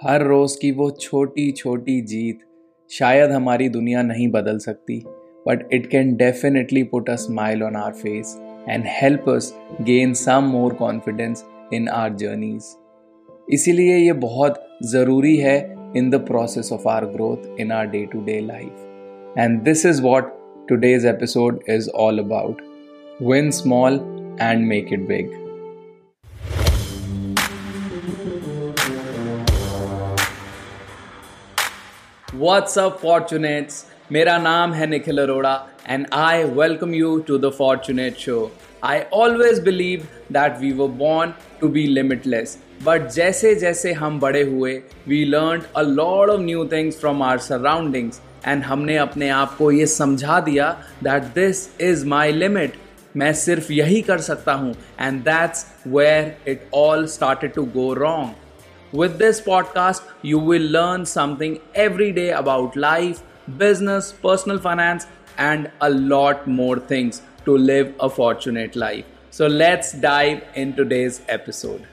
हर रोज की वो छोटी छोटी जीत शायद हमारी दुनिया नहीं बदल सकती but it can definitely put a smile on our face and help us gain some more confidence in our journeys इसीलिए ये बहुत ज़रूरी है in the process of our growth in our day to day life and this is what today's episode is all about win small and make it big what's up fortunates मेरा नाम है Nikhil Arora and I welcome you to the Fortunate show I always believe that we were born to be limitless but जैसे जैसे हम बड़े हुए we learn a lot of new things from our surroundings and हमने अपने आप को ये समझा दिया that this is my limit मैं सिर्फ़ यही कर सकता हूँ and that's where it all started to go wrong With this podcast, you will learn something every day about life, business, personal finance, and a lot more things to live a fortunate life. So let's dive in today's episode.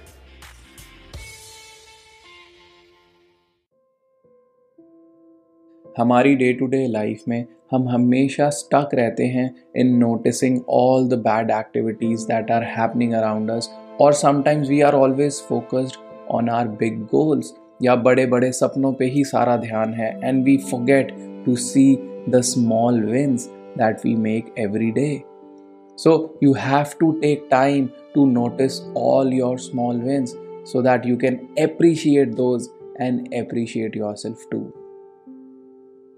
हमारी day to day life में हम हमेशा stuck रहते हैं in noticing all the bad activities that are happening around us और sometimes we are always focused on our big goals या बड़े बड़े सपनों पे ही सारा ध्यान है. And we forget to see the small wins that we make every day so you have to take time to notice all your small wins so that you can appreciate those and appreciate yourself too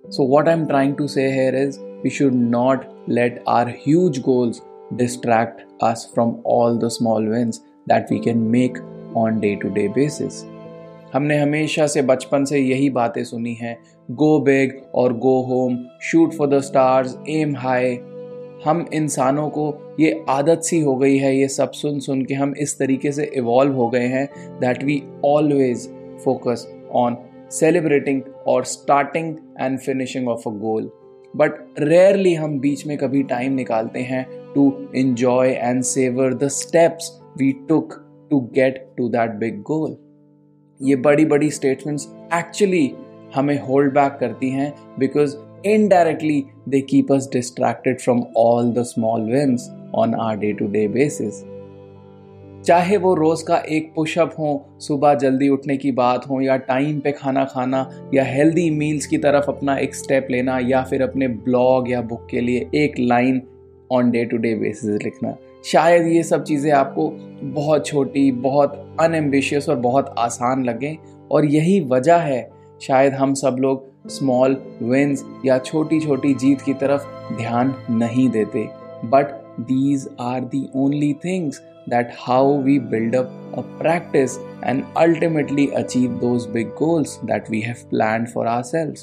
so what I am trying to say here is we should not let our huge goals distract us from all the small wins that we can make on day to day basis हमने हमेशा से बचपन से यही बातें सुनी हैं go big और go home shoot for the stars aim high हम इंसानों को ये आदत सी हो गई है, ये सब सुन सुन के हम इस तरीके से इवॉल्व हो गए हैं that we always focus on celebrating और starting and finishing of a goal but rarely हम बीच में कभी टाइम निकालते हैं to enjoy and savour the steps we took to get to that big goal ये बड़ी बड़ी स्टेटमेंट्स एक्चुअली हमें होल्ड बैक करती हैं because indirectly they keep us distracted from all the small wins on our day to day basis चाहे वो रोज का एक पुशअप हो, सुबह जल्दी उठने की बात हो, या टाइम पे खाना खाना, या हेल्दी मील्स की तरफ़ अपना एक स्टेप लेना, या फिर अपने ब्लॉग या बुक के लिए एक line on day to day basis लिखना। शायद ये सब चीज़ें आपको बहुत छोटी, बहुत अनएम्बिशियस और बहुत आसान लगें। और यही वजह है, शायद हम सब लोग स्मॉल विन्स या छोटी छोटी जीत की तरफ़ ध्यान नहीं देते। But these are the only things that how we build up a practice and ultimately achieve those big goals that we have plan for ourselves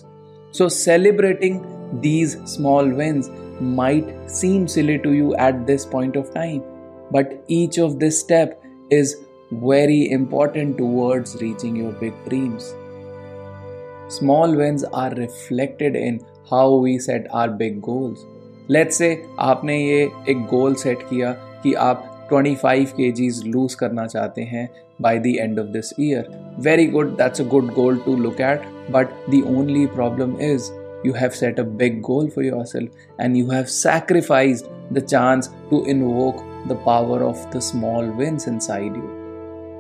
so celebrating these small wins might seem silly to you at this point of time, but each of this step is very important towards reaching your big dreams. Small wins are reflected in how we set our big goals. Let's say आपने ये एक goal set किया कि आप 25 kgs lose करना चाहते हैं by the end of this year. Very good, that's a good goal to look at. But the only problem is you have set a big goal for yourself and you have sacrificed the chance to invoke the power of the small wins inside you.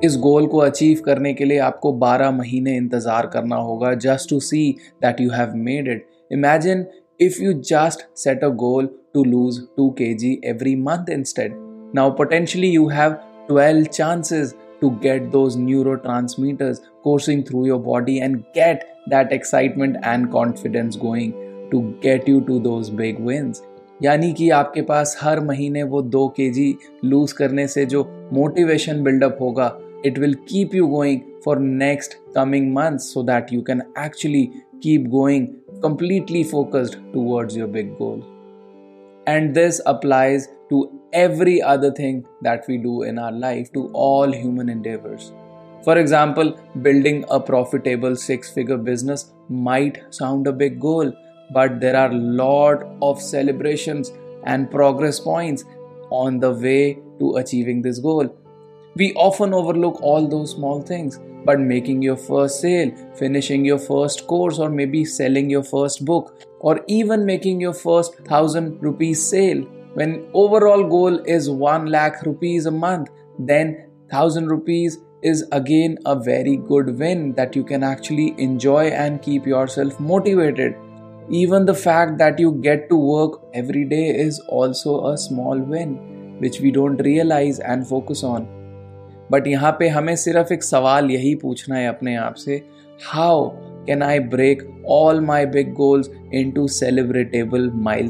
इस गोल को achieve करने के लिए आपको 12 महीने इंतजार करना होगा just to see that you have made it imagine if you just set a goal to lose 2 kg every month instead. Now, potentially, you have 12 chances to get those neurotransmitters coursing through your body and get that excitement and confidence going to get you to those big wins. यानी कि आपके पास हर महीने वो दो के G lose करने से जो मोटिवेशन बिल्डअप होगा it will keep you going for next coming months so that you can actually keep going completely focused towards your big goal. And this applies to every other thing that we do in our life, to all human endeavors. for example, building a profitable six figure business might sound a big goal, but there are lot of celebrations and progress points on the way to achieving this goal. We often overlook all those small things, but making your first sale, finishing your first course, or maybe selling your first book, or even making your first thousand rupees sale. When overall goal is 1 lakh rupees a month, then 1000 rupees is again a very good win that you can actually enjoy and keep yourself motivated. Even the fact that you get to work every day is also a small win, which we don't realize and focus on. But यहाँ पे हमें सिर्फ़ एक सवाल यही पूछना है अपने आप से how can I break all my big goals into celebratable mile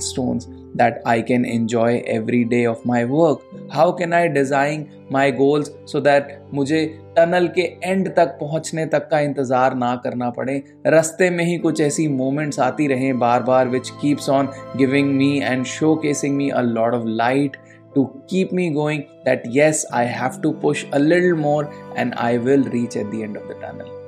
that I can enjoy every day of my work how can I design my goals so that मुझे टनल के एंड तक पहुँचने तक का इंतज़ार ना करना पड़े रस्ते में ही कुछ ऐसी मोमेंट्स आती रहें बार बार which keeps on giving me and showcasing me a lot of light to keep me going that yes, I have to push a little more and I will reach at the end of the tunnel.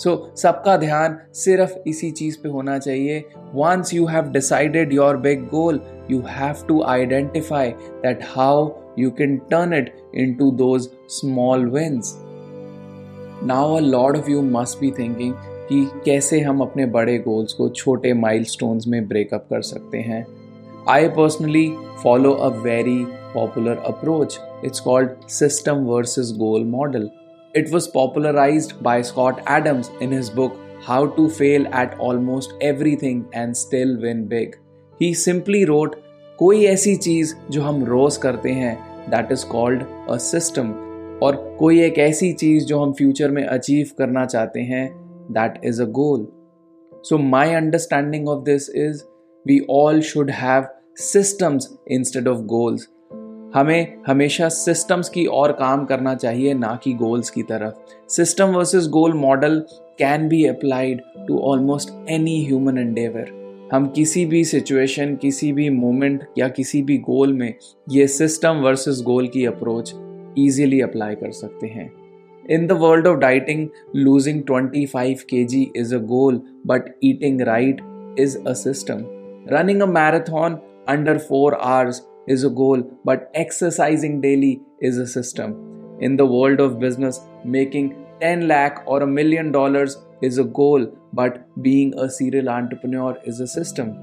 So so, सबका ध्यान सिर्फ़ इसी चीज़ पे होना चाहिए। Once you have decided your big goal you have to identify that how you can turn it into those small wins now a lot of you must be thinking कि कैसे हम अपने बड़े गोल्स को छोटे माइल में ब्रेकअप कर सकते हैं। I personally follow a very popular approach it's called system versus goal model. It was popularized by Scott Adams in his book How to Fail at Almost Everything and Still Win Big. He simply wrote कोई ऐसी चीज जो हम रोज करते हैं that is called a system और कोई एक ऐसी चीज जो हम फ्यूचर में अचीव करना चाहते हैं that is a goal so my understanding of this is we all should have systems instead of goals हमें हमेशा सिस्टम्स की और काम करना चाहिए ना कि गोल्स की तरफ़। System versus goal model can be applied to almost any human endeavour हम किसी भी सिचुएशन किसी भी मोमेंट या किसी भी गोल में ये सिस्टम वर्सेस गोल की अप्रोच इजीली अप्लाई कर सकते हैं। In the world of dieting, losing 25 kg is a goal, but eating right is a system. Running a marathon under 4 hours is a goal, but exercising daily is a system. In the world of business, making 10 lakh or a million dollars is a goal, but being a serial entrepreneur is a system.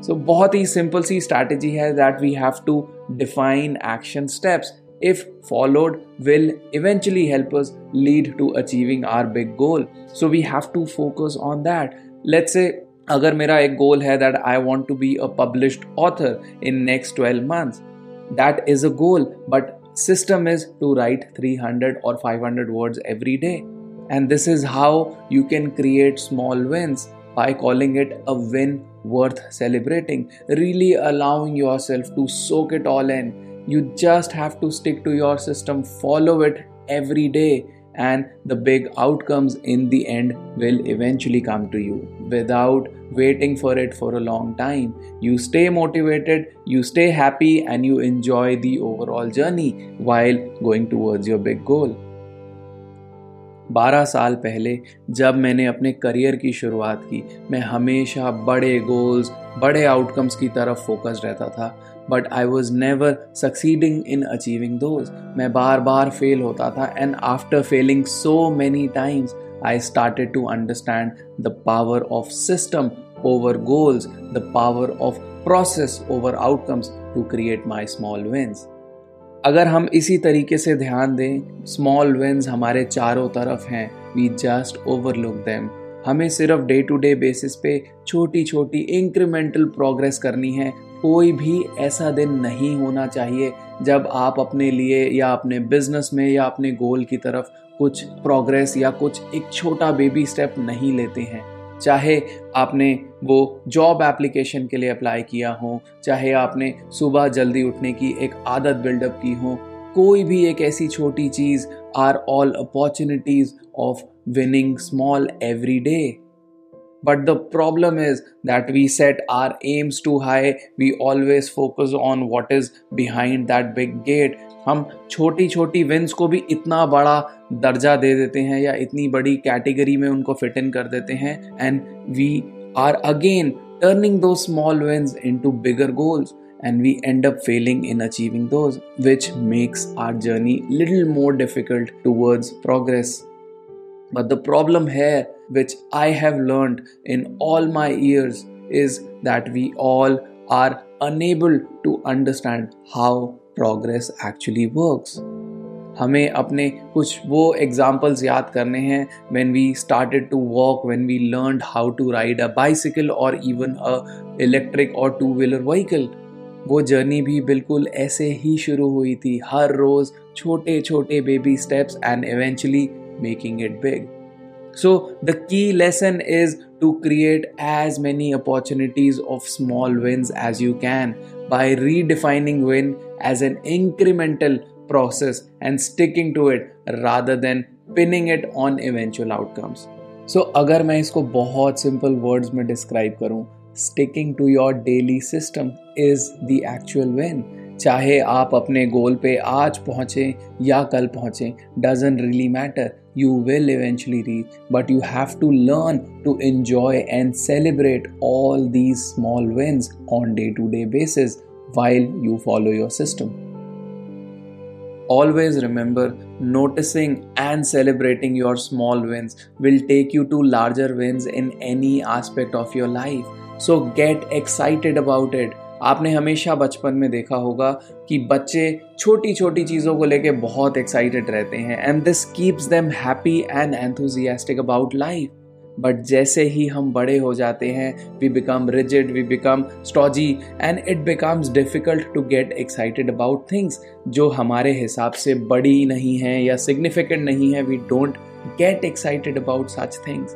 So, बहुत ही simple सी strategy है that we have to define action steps. If followed, will eventually help us lead to achieving our big goal. So we have to focus on that. Let's say अगर मेरा एक goal है that I want to be a published author in next twelve months that is a goal but system is to write 300 or 500 words every day and this is how you can create small wins by calling it a win worth celebrating really allowing yourself to soak it all in you just have to stick to your system follow it every day and the big outcomes in the end will eventually come to you without waiting for it for a long time. You stay motivated, you stay happy, and you enjoy the overall journey while going towards your big goal. बारह साल पहले जब मैंने अपने career की शुरुआत की मैं हमेशा बड़े गोल्स बड़े आउटकम्स की तरफ़ फोकस रहता था but I was never succeeding in achieving those मैं बार बार फेल होता था and after failing so many times I started to understand the power of system over goals the power of process over outcomes to create my small wins. अगर हम इसी तरीके से ध्यान दें स्मॉल विंस हमारे चारों तरफ़ हैं. वी जस्ट ओवरलुक देम हमें सिर्फ़ डे टू डे बेसिस पे छोटी छोटी इंक्रीमेंटल प्रोग्रेस करनी है। कोई भी ऐसा दिन नहीं होना चाहिए जब आप अपने लिए या अपने बिज़नेस में या अपने गोल की तरफ़ कुछ प्रोग्रेस या कुछ एक छोटा बेबी स्टेप नहीं लेते हैं। चाहे आपने वो जॉब एप्लीकेशन के लिए अप्लाई किया हो, चाहे आपने सुबह जल्दी उठने की एक आदत बिल्डअप की हो, कोई भी एक ऐसी छोटी चीज़ are all opportunities of Winning small every day But the problem is that we set our aims too high. We always focus on what is behind that big gate. हम छोटी छोटी विंस को भी इतना बड़ा दर्जा दे देते हैं या इतनी बड़ी कैटेगरी में उनको फिट इन कर देते हैं and we are again turning those small wins into bigger goals and we end up failing in achieving those, which makes our journey little more difficult towards progress. But the problem here, which I have learned in all my years, is that we all are unable to understand how progress actually works. हमें अपने कुछ वो examples याद करने हैं when we started to walk when we learn how to ride a bicycle और even a electric और two wheeler vehicle वो जर्नी भी बिल्कुल ऐसे ही शुरू हुई थी हर रोज़ छोटे छोटे baby steps and eventually Making it big So, the key lesson is to create as many opportunities of small wins as you can by redefining win as an incremental process and sticking to it rather than pinning it on eventual outcomes. So अगर मैं इसको बहुत simple words में describe करूं sticking to your daily system is the actual win चाहे आप अपने गोल पे आज पहुँचे या कल पहुँचे doesn't really matter you will eventually reach but you have to learn to enjoy and celebrate all these small wins on day to day basis while you follow your system Always remember noticing and celebrating your small wins will take you to larger wins in any aspect of your life. So get excited about it. आपने हमेशा बचपन में देखा होगा कि बच्चे छोटी छोटी चीज़ों को लेके बहुत एक्साइटेड रहते हैं and this keeps them happy and enthusiastic about life but जैसे ही हम बड़े हो जाते हैं we become rigid we become stodgy and it becomes difficult to get excited about things जो हमारे हिसाब से बड़ी नहीं है या सिग्निफिकेंट नहीं है we don't get excited about such things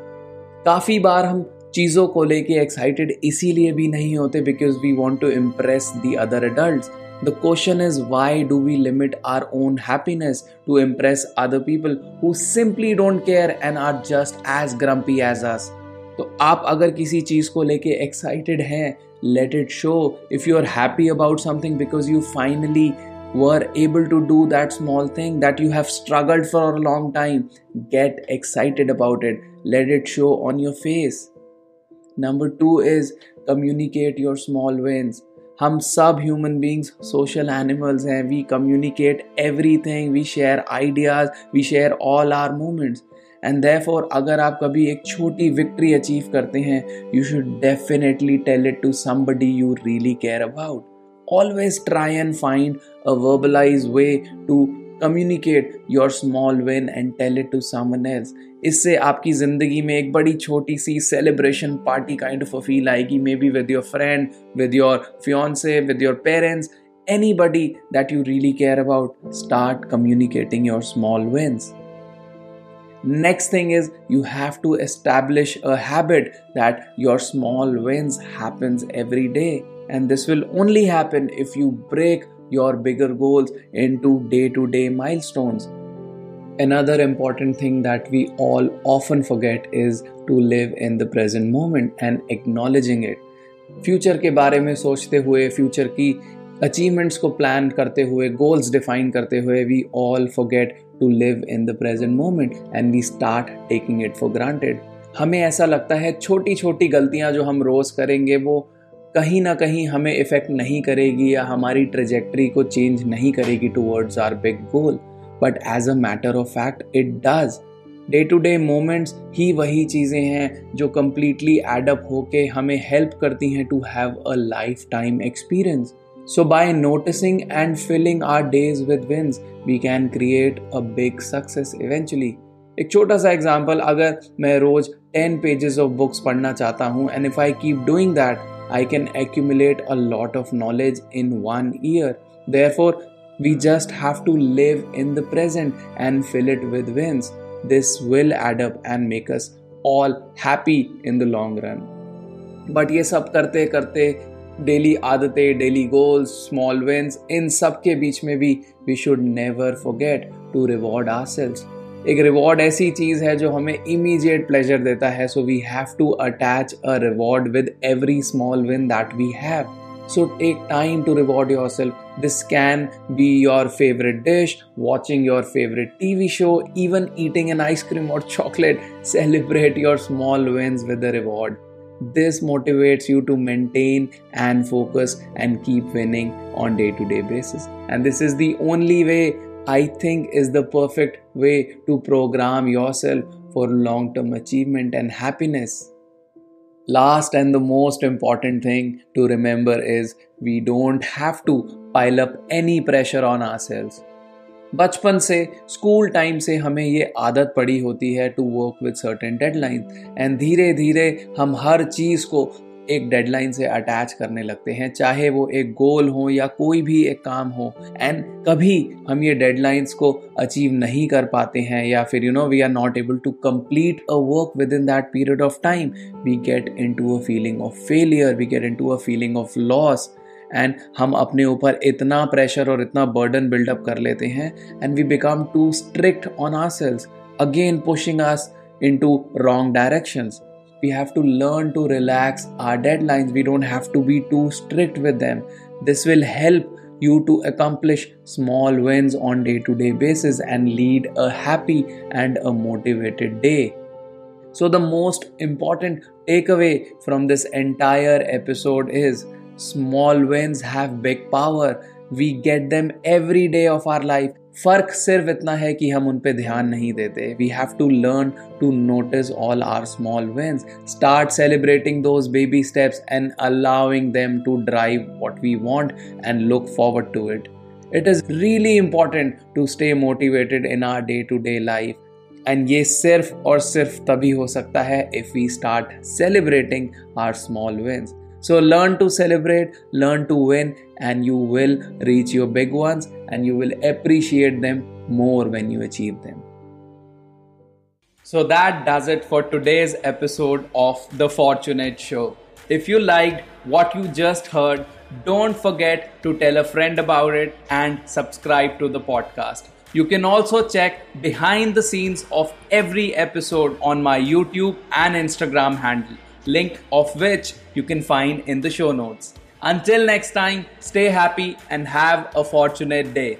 काफ़ी बार हम चीज़ों को लेके एक्साइटेड इसीलिए भी नहीं होते because we want to impress the other adult the question is why do we limit our own happiness to impress other people who simply don't care and are just as grumpy as us तो आप अगर किसी चीज़ को लेके excited हैं let it show if you are happy about something because you finally were able to do that small thing that you have struggled for a long time get excited about it let it show on your face number 2 is communicate your small wins हम सब human beings social animals हैं we communicate everything we share ideas we share all our moments and therefore अगर आप कभी एक छोटी victory achieve करते हैं you should definitely tell it to somebody you really care about always try and find a verbalize way to communicate your small win and tell it to someone else इससे आपकी ज़िंदगी में एक बड़ी छोटी सी celebration party kind of a feel आएगी maybe with your friend with your fiance with your parents anybody that you really care about start communicating your small wins next thing is you have to establish a habit that your small wins happens every day and this will only happen if you break your bigger goals into day to day milestones. Another important thing that we all often forget is to live in the present moment and acknowledging it. Future के बारे में सोचते हुए future की achievements को plan करते हुए goals define करते हुए we all forget to live in the present moment and we start taking it for granted हमें ऐसा लगता है छोटी छोटी गलतियाँ जो हम रोज़ करेंगे, वो कहीं ना कहीं हमें इफ़ेक्ट नहीं करेगी या हमारी ट्रेजेक्ट्री को चेंज नहीं करेगी towards our big goal but as a matter of fact it does day to day moments ही वही चीज़ें हैं जो कम्प्लीटली एडअप होके हमें हेल्प करती हैं to have a lifetime experience so by noticing and filling our days with wins we can create a big success eventually एक छोटा सा एग्ज़ाम्पल अगर मैं रोज टेन पेजेस ऑफ़ बुक्स पढ़ना चाहता हूँ and if I keep doing that I can accumulate a lot of knowledge in one year. Therefore, we just have to live in the present and fill it with wins. This will add up and make us all happy in the long run. But ये सब करते करते daily आदतें daily goals small wins इन सब के बीच में भी we should never forget to reward ourselves एक रिवॉर्ड ऐसी चीज़ है जो हमें इमीजिएट प्लेजर देता है so we have to attach a reward with every small win that we have So take time to reward yourself. This can be your favorite dish, watching your favorite TV show, even eating an ice cream or chocolate. Celebrate your small wins with a reward. This motivates you to maintain and focus and keep winning on day to day basis. And this is the only way I think is the perfect way to program yourself for long term achievement and happiness. Last and the most important thing to remember is we don't have to pile up any pressure on ourselves. बचपन से school time से हमें ये आदत पड़ी होती है to work with certain deadline and धीरे धीरे हम हर चीज़ को एक डेडलाइन से अटैच करने लगते हैं, चाहे वो एक गोल हो या कोई भी एक काम हो एंड कभी हम ये डेडलाइंस को अचीव नहीं कर पाते हैं या फिर you know we are not able to complete a work within that period of time we get into a feeling of failure we get into a feeling of loss and हम अपने ऊपर इतना प्रेशर और इतना burden buildup कर लेते हैं and we become too strict on ourselves again pushing us into wrong directions we have to learn to relax our deadlines. We don't have to be too strict with them. This will help you to accomplish small wins on day to day basis and lead a happy and a motivated day. So the most important takeaway from this entire episode is small wins have big power. We get them every day of our life फर्क सिर्फ इतना है कि हम उन पे ध्यान नहीं देते we have to learn to notice all our small wins start celebrating those baby steps and allowing them to drive what we want and look forward to it it is really important to stay motivated in our day to day life and ये सिर्फ और सिर्फ तभी हो सकता है if we start celebrating our small wins so learn to celebrate, learn to win, and you will reach your big ones and you will appreciate them more when you achieve them. So that does it for today's episode of The Fortunate Show. If you liked what you just heard, don't forget to tell a friend about it and subscribe to the podcast. You can also check behind the scenes of every episode on my YouTube and Instagram handle link of which you can find in the show notes. Until next time, stay happy and have a fortunate day.